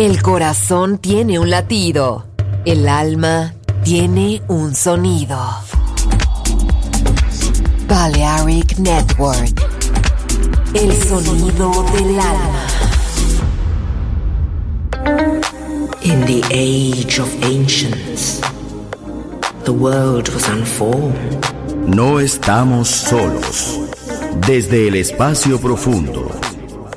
El corazón tiene un latido. El alma tiene un sonido. Balearic Network. El sonido del alma. In the age of ancients, the world was unformed. No estamos solos. Desde el espacio profundo,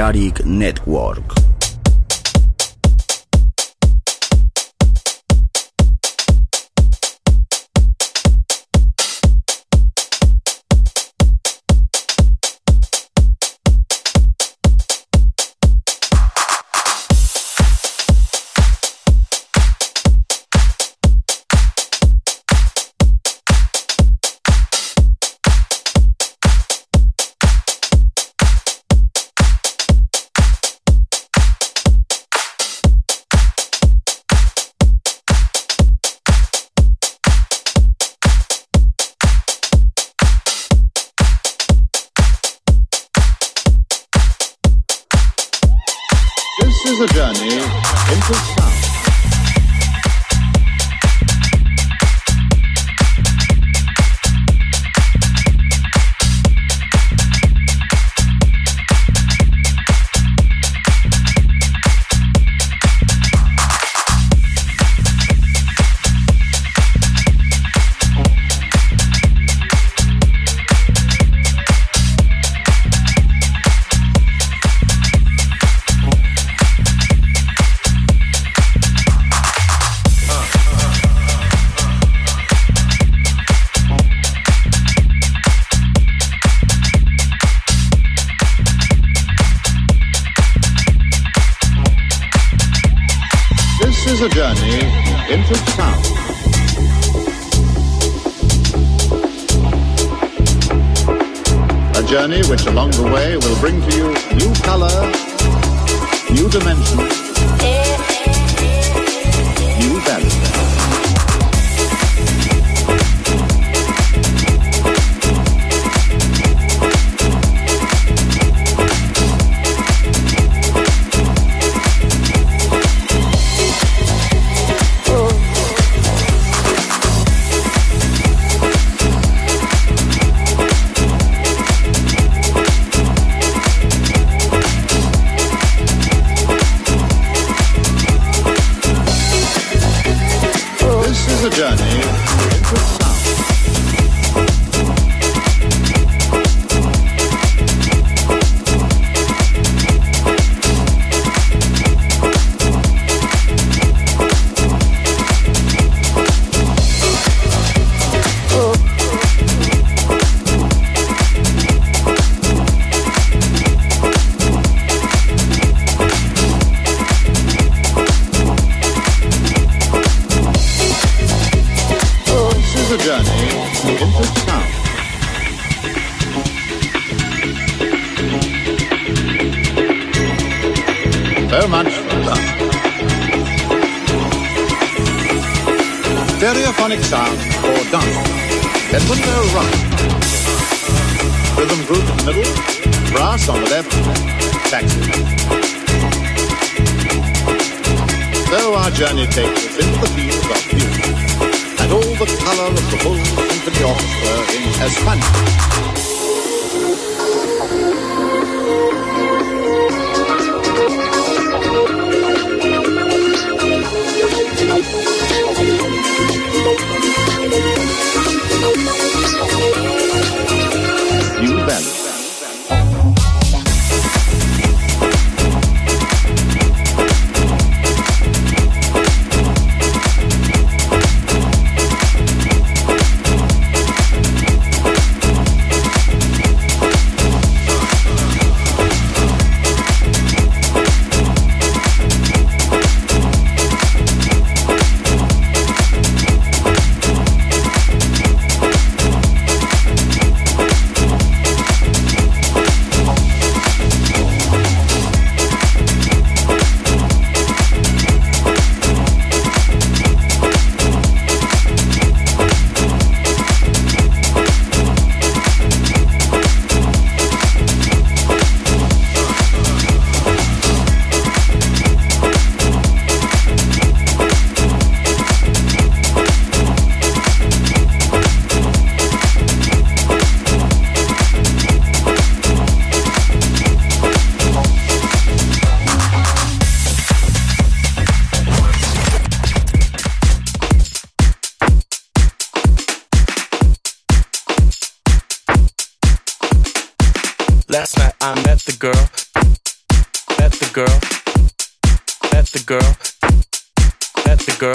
Balearic Network. Journey into Stereophonic sound or dance. Edmundo Ros. Rhythm group in the middle. Brass on the left. Saxophone. So our journey takes us into the field of music and all the color of the whole symphony orchestra in Espana. Last night I met the girl, met the girl, met the girl, met the girl.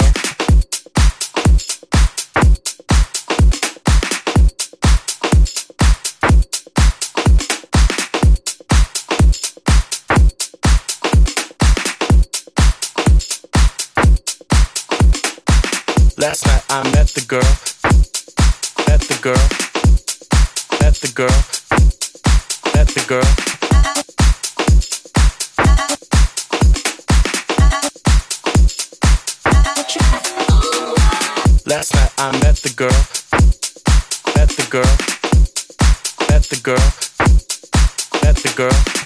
Last night I met the girl, met the girl, met the girl, girl. Last night I met the girl, met the girl, met the girl, met the girl.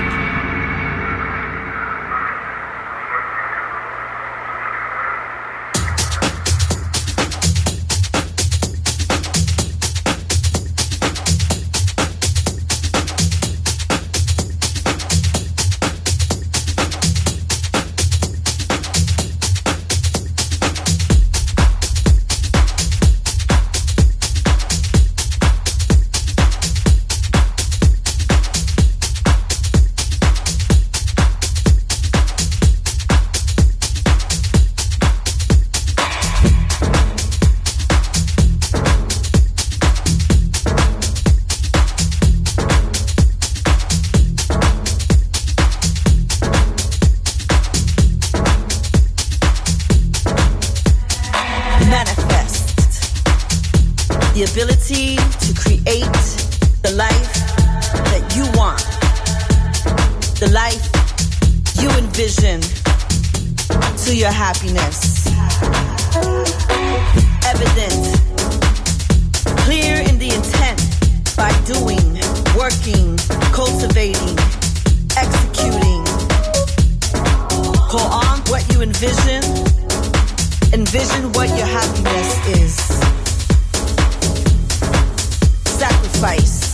sacrifice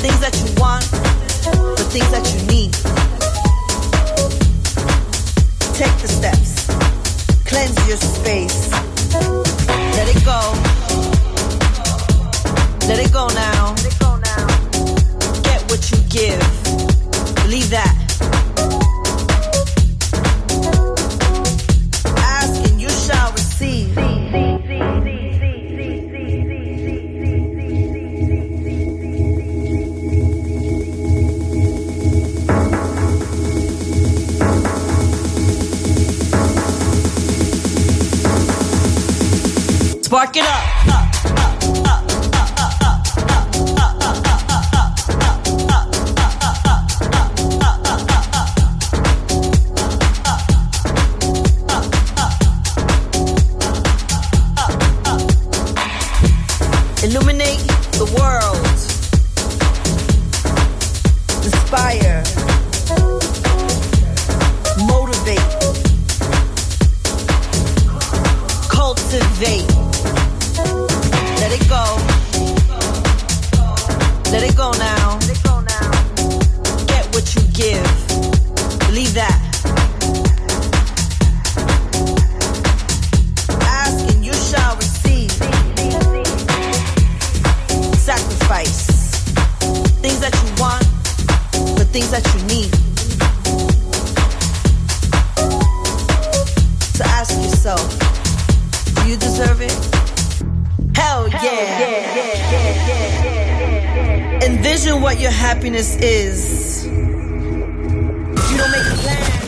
things that you want, the things that you need. Take the steps, cleanse your space, let it go. Let it go now. Get what you give. Believe that. don't make a plan.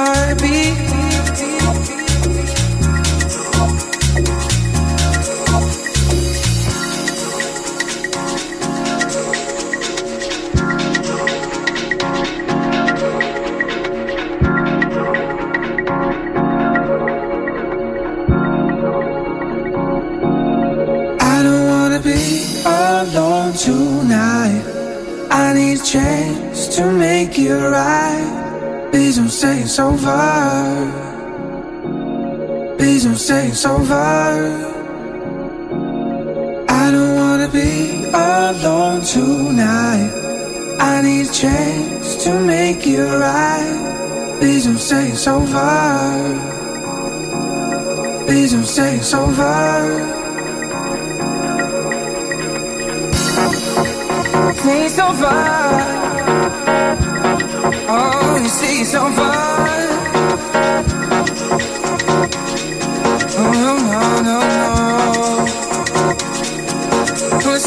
heartbeat. it's over. Please don't say it's over. Please don't. Oh, you see it's over. Oh no no no no. Let's